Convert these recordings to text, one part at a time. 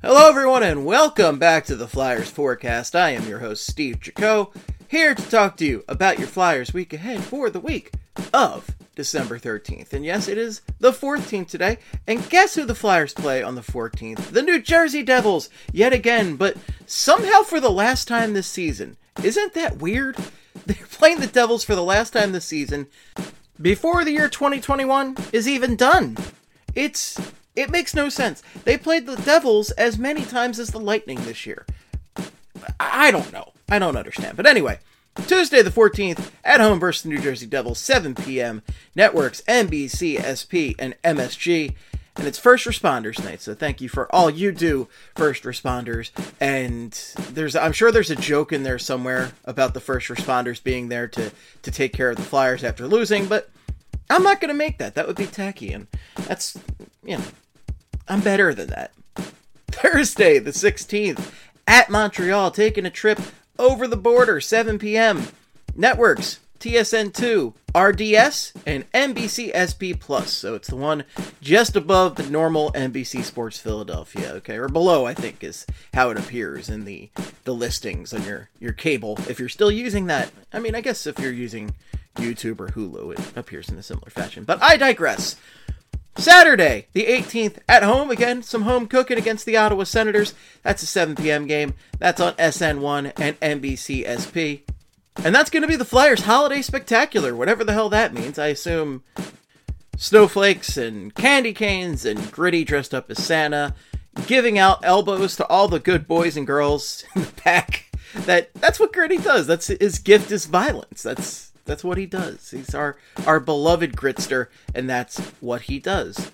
Hello, everyone, and welcome back to the Flyers Forecast. I am your host, Steve Jaco, here to talk to you about your Flyers week ahead for the week of December 13th. And yes, it is the 14th today. And guess who the Flyers play on the 14th? The New Jersey Devils, yet again, but somehow for the last time this season. Isn't that weird? They're playing the Devils for the last time this season before the year 2021 is even done. It's it makes no sense. They played the Devils as many times as the Lightning this year. I don't know. I don't understand. But anyway, Tuesday the 14th, at home versus the New Jersey Devils, 7 p.m. Networks, NBC, SP, and MSG. And it's first responders night, so thank you for all you do, first responders. And there's, I'm sure there's a joke in there somewhere about the first responders being there to to take care of the Flyers after losing, but I'm not gonna make that. That would be tacky, and that's, you know, I'm better than that. Thursday, the 16th, at Montreal, taking a trip over the border, 7 p.m. Networks, TSN2, RDS, and NBC SP Plus. So it's the one just above the normal NBC Sports Philadelphia, okay, or below, I think, is how it appears in the the listings on your your cable. If you're still using that, I mean, I guess if you're using YouTube or Hulu, it appears in a similar fashion. But I digress. Saturday, the 18th, at home again, some home cooking against the Ottawa Senators. That's a 7 p.m. game. That's on SN1 and NBC SP. And that's going to be the Flyers Holiday Spectacular, whatever the hell that means. I assume snowflakes and candy canes and Gritty dressed up as Santa, giving out elbows to all the good boys and girls in the pack. That that's what Gritty does. That's his gift is violence. That's that's what he does. He's our our beloved Gritster, and that's what he does.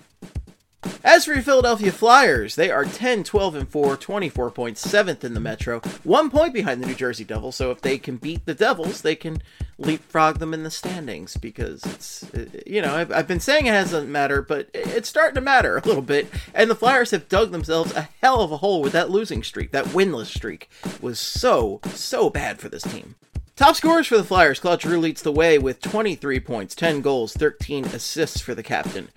As for your Philadelphia Flyers, they are 10, 12, and 4, 24 points, 7th in the Metro, one point behind the New Jersey Devils. So if they can beat the Devils, they can leapfrog them in the standings because it's, uh, you know, I've, I've been saying it hasn't matter, but it's starting to matter a little bit. And the Flyers have dug themselves a hell of a hole with that losing streak. That winless streak was so, so bad for this team. Top scorers for the Flyers, Claude Giroux leads the way with 23 points, 10 goals, 13 assists for the captain.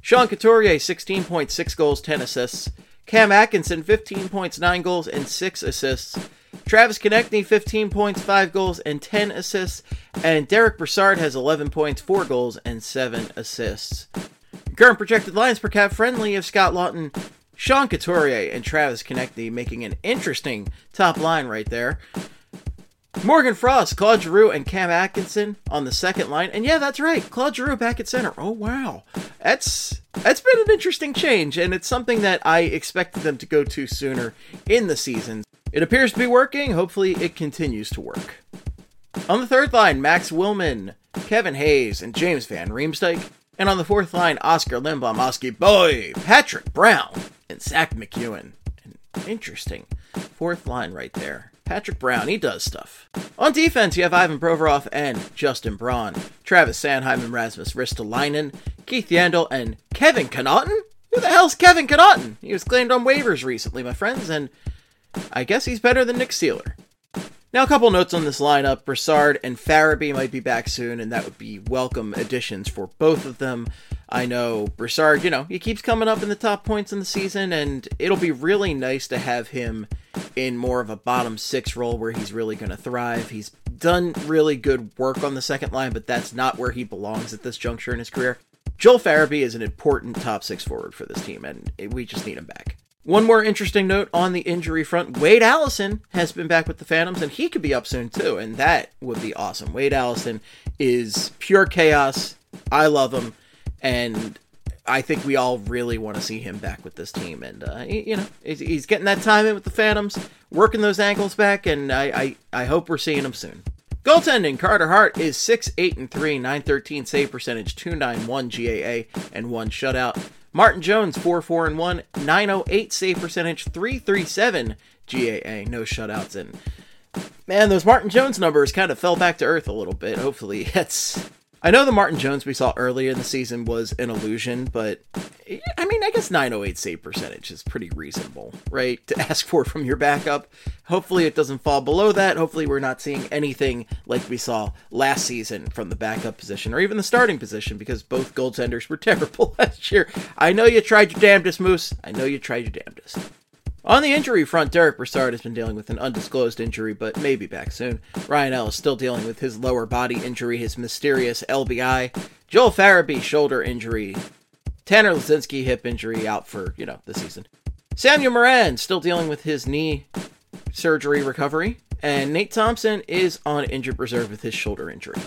Sean Couturier, 16 points, 6 goals, 10 assists. Cam Atkinson, 15 points, 9 goals, and 6 assists. Travis Konecny, 15 points, 5 goals, and 10 assists. And Derek Brassard has 11 points, 4 goals, and 7 assists. Current projected lines per cap friendly of Scott Laughton, Sean Couturier, and Travis Konecny making an interesting top line right there. Morgan Frost, Claude Giroux, and Cam Atkinson on the second line. And yeah, that's right. Claude Giroux back at center. Oh wow. That's that's been an interesting change, and it's something that I expected them to go to sooner in the season. It appears to be working. Hopefully it continues to work. On the third line, Max Willman, Kevin Hayes, and James Van Riemsdyk. And on the fourth line, Oskar Lindblom, Oski Boy, Patrick Brown, and Zack MacEwen. An interesting fourth line right there. Patrick Brown, he does stuff. On defense, you have Ivan Provorov and Justin Braun, Travis Sanheim and Rasmus Ristolainen, Keith Yandle, and Kevin Connauton? Who the hell's Kevin Connauton? He was claimed on waivers recently, my friends, and I guess he's better than Nick Seeler. Now, a couple notes on this lineup. Brassard and Farabee might be back soon, and that would be welcome additions for both of them. I know Brassard, you know, he keeps coming up in the top points in the season, and it'll be really nice to have him in more of a bottom six role where he's really going to thrive. He's done really good work on the second line, but that's not where he belongs at this juncture in his career. Joel Farabee is an important top six forward for this team, and we just need him back. One more interesting note on the injury front Wade Allison has been back with the Phantoms, and he could be up soon too, and that would be awesome. Wade Allison is pure chaos. I love him, and I think we all really want to see him back with this team. And, uh, you know, he's, getting that time in with the Phantoms, working those ankles back, and I, I, I hope we're seeing him soon. Goaltending, Carter Hart is 6 8 and 3, 913 save percentage, 291 GAA, and 1 shutout. Martin Jones, 4 4 and 1, 908 save percentage, 337 GAA, no shutouts. And man, those Martin Jones numbers kind of fell back to earth a little bit. Hopefully, it's I know the Martin Jones we saw earlier in the season was an illusion, but I mean, I guess 908 save percentage is pretty reasonable, right? To ask for from your backup. Hopefully, it doesn't fall below that. Hopefully, we're not seeing anything like we saw last season from the backup position or even the starting position because both goaltenders were terrible last year. I know you tried your damnedest, Moose. I know you tried your damnedest. On the injury front, Derek Brassard has been dealing with an undisclosed injury, but may be back soon. Ryan Ellis still dealing with his lower body injury, his mysterious LBI. Joel Farabee shoulder injury. Tanner Laczynski hip injury out for, you know, the season. Samuel Morin still dealing with his knee surgery recovery. And Nate Thompson is on injured reserve with his shoulder injury.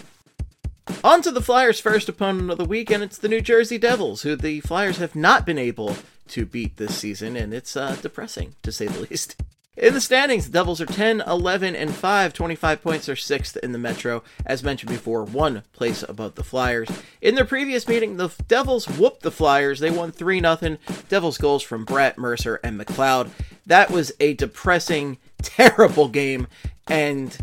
On to the Flyers' first opponent of the week, and it's the New Jersey Devils, who the Flyers have not been able to beat this season, and it's uh, depressing to say the least. In the standings, the Devils are 10, 11, and 5. 25 points are sixth in the Metro. As mentioned before, one place above the Flyers. In their previous meeting, the Devils whooped the Flyers. They won 3 0. Devils goals from Bratt, Mercer, and McLeod. That was a depressing, terrible game, and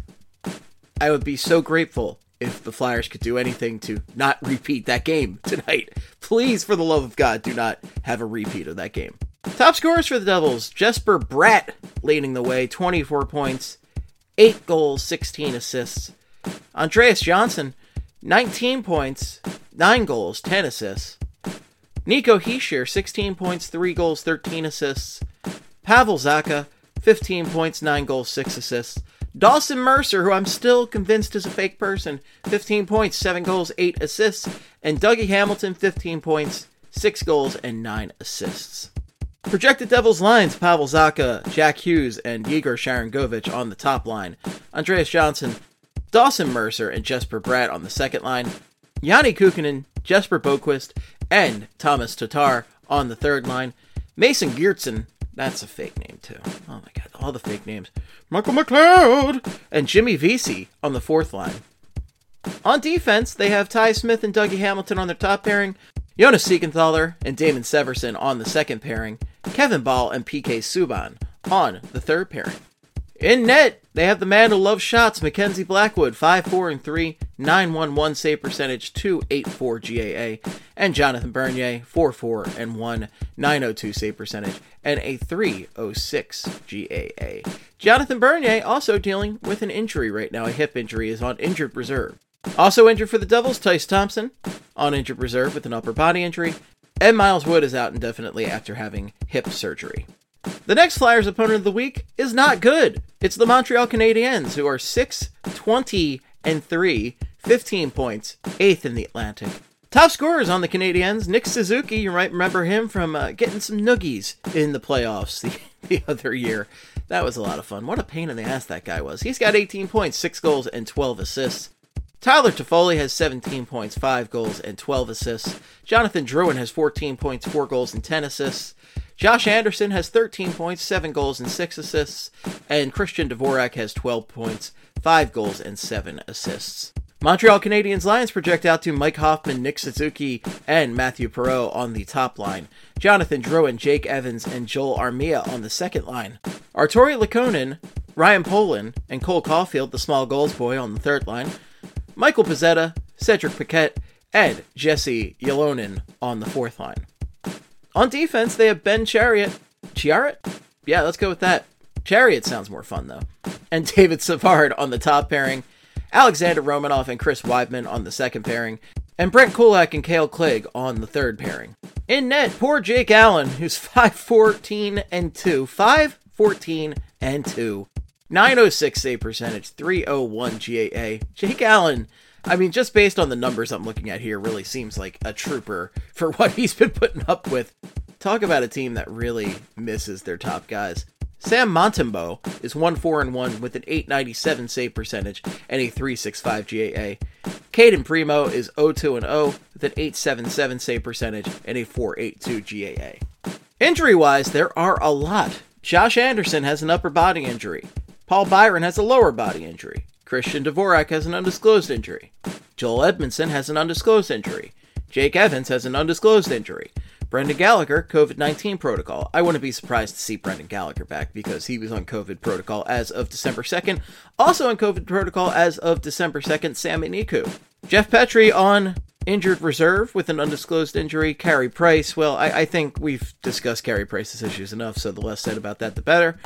I would be so grateful if the Flyers could do anything to not repeat that game tonight. Please, for the love of God, do not have a repeat of that game. Top scorers for the Devils Jesper Bratt leading the way, 24 points, 8 goals, 16 assists. Andreas Johnsson, 19 points, 9 goals, 10 assists. Nico Hischier, 16 points, 3 goals, 13 assists. Pavel Zacha, 15 points, 9 goals, 6 assists. Dawson Mercer, who I'm still convinced is a fake person, 15 points, 7 goals, 8 assists. And Dougie Hamilton, 15 points, 6 goals, and 9 assists. Projected Devils lines Pavel Zacha, Jack Hughes, and Yegor Sharangovich on the top line. Andreas Johnsson, Dawson Mercer, and Jesper Bratt on the second line. Janne Kuokkanen, Jesper Boqvist, and Tomas Tatar on the third line. Mason Geertsen, that's a fake name too. Oh my god, all the fake names. Michael McLeod and Jimmy Vesey on the fourth line. On defense, they have Ty Smith and Dougie Hamilton on their top pairing, Jonas Siegenthaler and Damon Severson on the second pairing, Kevin Bahl and PK Subban on the third pairing. In net, they have the man who loves shots, Mackenzie Blackwood, 5-4 and 3, 911 save percentage, 284 GAA, and Jonathan Bernier, 4-4 and 1, 902 save percentage, and a 306 GAA. Jonathan Bernier also dealing with an injury right now, a hip injury, is on injured reserve. Also injured for the Devils, Tyce Thompson, on injured reserve with an upper body injury, and Miles Wood is out indefinitely after having hip surgery. The next Flyers opponent of the week is not good. It's the Montreal Canadiens, who are 6 20 and 3, 15 points, 8th in the Atlantic. Top scorers on the Canadiens, Nick Suzuki, you might remember him from uh, getting some noogies in the playoffs the, the other year. That was a lot of fun. What a pain in the ass that guy was. He's got 18 points, 6 goals, and 12 assists. Tyler Toffoli has 17 points, 5 goals, and 12 assists. Jonathan Drouin has 14 points, 4 goals, and 10 assists. Josh Anderson has 13 points, 7 goals, and 6 assists, and Christian Dvorak has 12 points, 5 goals, and 7 assists. Montreal Canadiens Lions project out to Mike Hoffman, Nick Suzuki, and Matthew Perreault on the top line. Jonathan Drouin, Jake Evans, and Joel Armia on the second line. Artturi Lehkonen, Ryan Poehling, and Cole Caufield, the small goals boy, on the third line. Michael Pezzetta, Cedric Paquette, and Jesse Ylonen on the fourth line. On defense, they have Ben Chiarot. Chiarot? Yeah, let's go with that. Chariot sounds more fun, though. And David Savard on the top pairing. Alexander Romanov and Chris Wideman on the second pairing. And Brent Kulak and Kale Clague on the third pairing. In net, poor Jake Allen, who's 5'14 and 2. 5'14 and 2. 906 save percentage, 301 GAA. Jake Allen I mean, just based on the numbers I'm looking at here, really seems like a trooper for what he's been putting up with. talk about a team that really misses their top guys. Sam Montembeault is 1 4 and 1 with an 897 save percentage and a 365 GAA. Cayden Primeau is 0 2 and 0 with an 877 save percentage and a 482 GAA. Injury wise, there are a lot. Josh Anderson has an upper body injury. Paul Byron has a lower body injury. Christian Dvorak has an undisclosed injury. Joel Edmundson has an undisclosed injury. Jake Evans has an undisclosed injury. Brendan Gallagher, COVID 19 protocol. I wouldn't be surprised to see Brendan Gallagher back because he was on COVID protocol as of December 2nd. Also on COVID protocol as of December 2nd, Sami Niku. Jeff Petry on injured reserve with an undisclosed injury. Carey Price, well, I, I think we've discussed Carey Price's issues enough, so the less said about that, the better.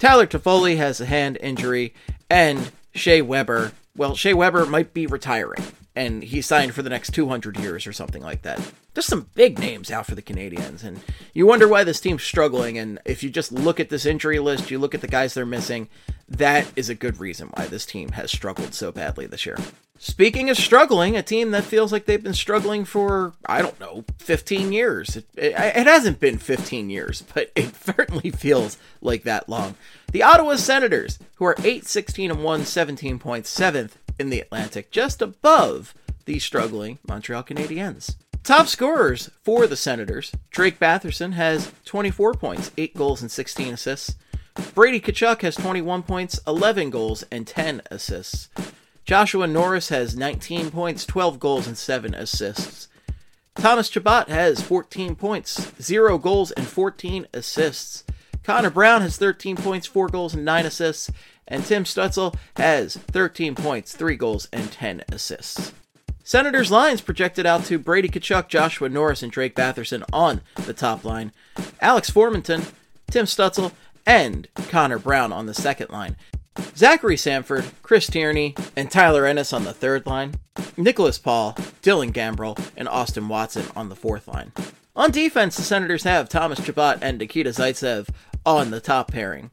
Tyler Toffoli has a hand injury, and Shea Weber, well, Shea Weber might be retiring and he signed for the next 200 years or something like that. Just some big names out for the Canadians, and you wonder why this team's struggling. And if you just look at this injury list, you look at the guys they're missing, that is a good reason why this team has struggled so badly this year. Speaking of struggling, a team that feels like they've been struggling for, I don't know, 15 years. It, it, it, hasn't been 15 years, but it certainly feels like that long. The Ottawa Senators, who are 8 16 and 1, 17 points, 7th in the Atlantic, just above the struggling Montreal Canadiens. Top scorers for the Senators Drake Batherson has 24 points, 8 goals, and 16 assists. Brady Tkachuk has 21 points, 11 goals, and 10 assists. Joshua Norris has 19 points, 12 goals, and 7 assists. Thomas Chabot has 14 points, 0 goals, and 14 assists. Connor Brown has 13 points, 4 goals, and 9 assists and Tim Stützle has 13 points, 3 goals, and 10 assists. Senators' lines projected out to Brady Tkachuk, Joshua Norris, and Drake Batherson on the top line, Alex Formenton, Tim Stützle, and Connor Brown on the second line. Zachary Sanford, Chris Tierney, and Tyler Ennis on the third line. Nicholas Paul, Dylan Gambrell, and Austin Watson on the fourth line. On defense, the Senators have Thomas Chabot and Nikita Zaitsev on the top pairing.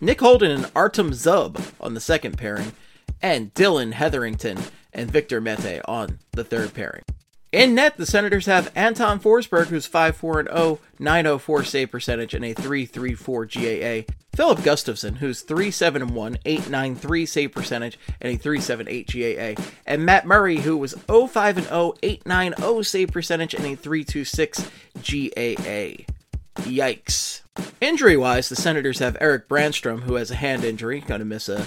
Nick Holden and Artem Zub on the second pairing, and Dillon Heatherington and Victor Mete on the third pairing. In net, the Senators have Anton Forsberg, who's 5 4 0, 904 save percentage, and a 334 GAA. Filip Gustavsson, who's 3 7 1, 893 save percentage, and a 378 GAA. And Matt Murray, who was 0 5 0, 890 save percentage, and a 326 GAA. Yikes. Injury wise, the Senators have Erik Brannstrom, who has a hand injury, going to miss a,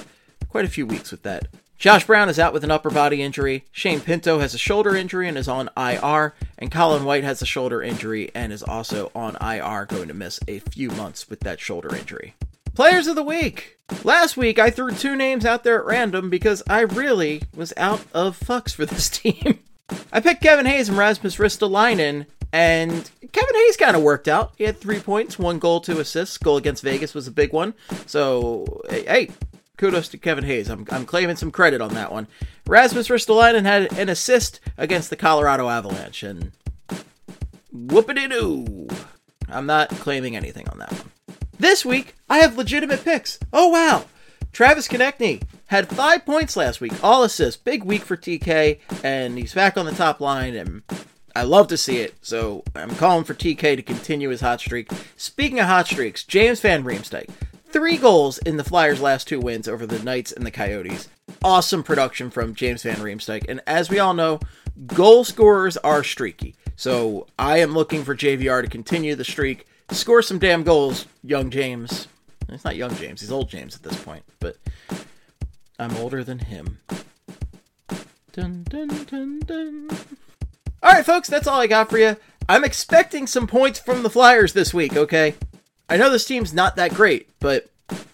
quite a few weeks with that. Josh Brown is out with an upper body injury. Shane Pinto has a shoulder injury and is on IR. And Colin White has a shoulder injury and is also on IR, going to miss a few months with that shoulder injury. Players of the week. Last week I threw two names out there at random because I really was out of fucks for this team. I picked Kevin Hayes and Rasmus Ristolainen and Kevin Hayes kind of worked out. He had three points, one goal, two assists. Goal against Vegas was a big one. So, hey, kudos to Kevin Hayes. I'm, I'm claiming some credit on that one. Rasmus Ristolainen had an assist against the Colorado Avalanche, and whoopity doo. I'm not claiming anything on that one. This week, I have legitimate picks. Oh, wow. Travis Konecny had five points last week, all assists. Big week for TK, and he's back on the top line, and I love to see it, so I'm calling for TK to continue his hot streak. Speaking of hot streaks, James Van Riemsdyk. Three goals in the Flyers' last two wins over the Knights and the Coyotes. Awesome production from James Van Riemsdyk. And as we all know, goal scorers are streaky. So I am looking for JVR to continue the streak, score some damn goals, young James. It's not young James, he's old James at this point, but I'm older than him. Dun, dun, dun, dun. All right, folks, that's all I got for you. I'm expecting some points from the Flyers this week, okay? I know this team's not that great, but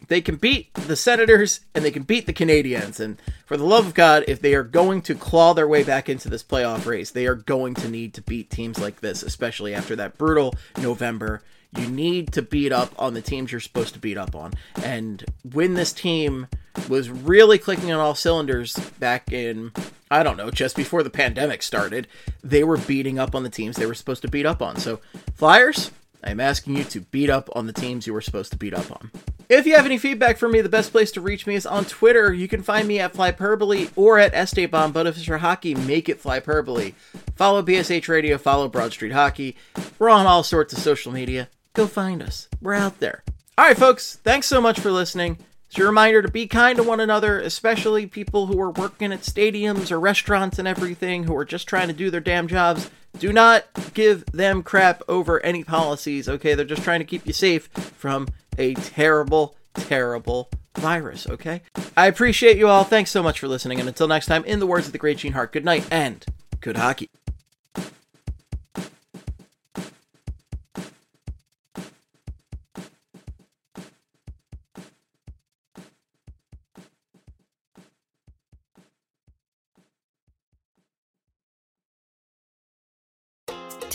they can beat the Senators and they can beat the Canadians. And for the love of God, if they are going to claw their way back into this playoff race, they are going to need to beat teams like this, especially after that brutal November. You need to beat up on the teams you're supposed to beat up on. And when this team was really clicking on all cylinders back in I don't know, just before the pandemic started, they were beating up on the teams they were supposed to beat up on. So, Flyers, I'm asking you to beat up on the teams you were supposed to beat up on. If you have any feedback for me, the best place to reach me is on Twitter. You can find me at Flyperbole or at Esteban, but if it's for hockey, make it Flyperbole. Follow BSH Radio, follow Broad Street Hockey. We're on all sorts of social media. Go find us. We're out there. All right, folks, thanks so much for listening. It's a reminder to be kind to one another, especially people who are working at stadiums or restaurants and everything, who are just trying to do their damn jobs. Do not give them crap over any policies, okay? They're just trying to keep you safe from a terrible, terrible virus, okay? I appreciate you all. Thanks so much for listening. And until next time, in the words of the great Gene Hart, good night and good hockey.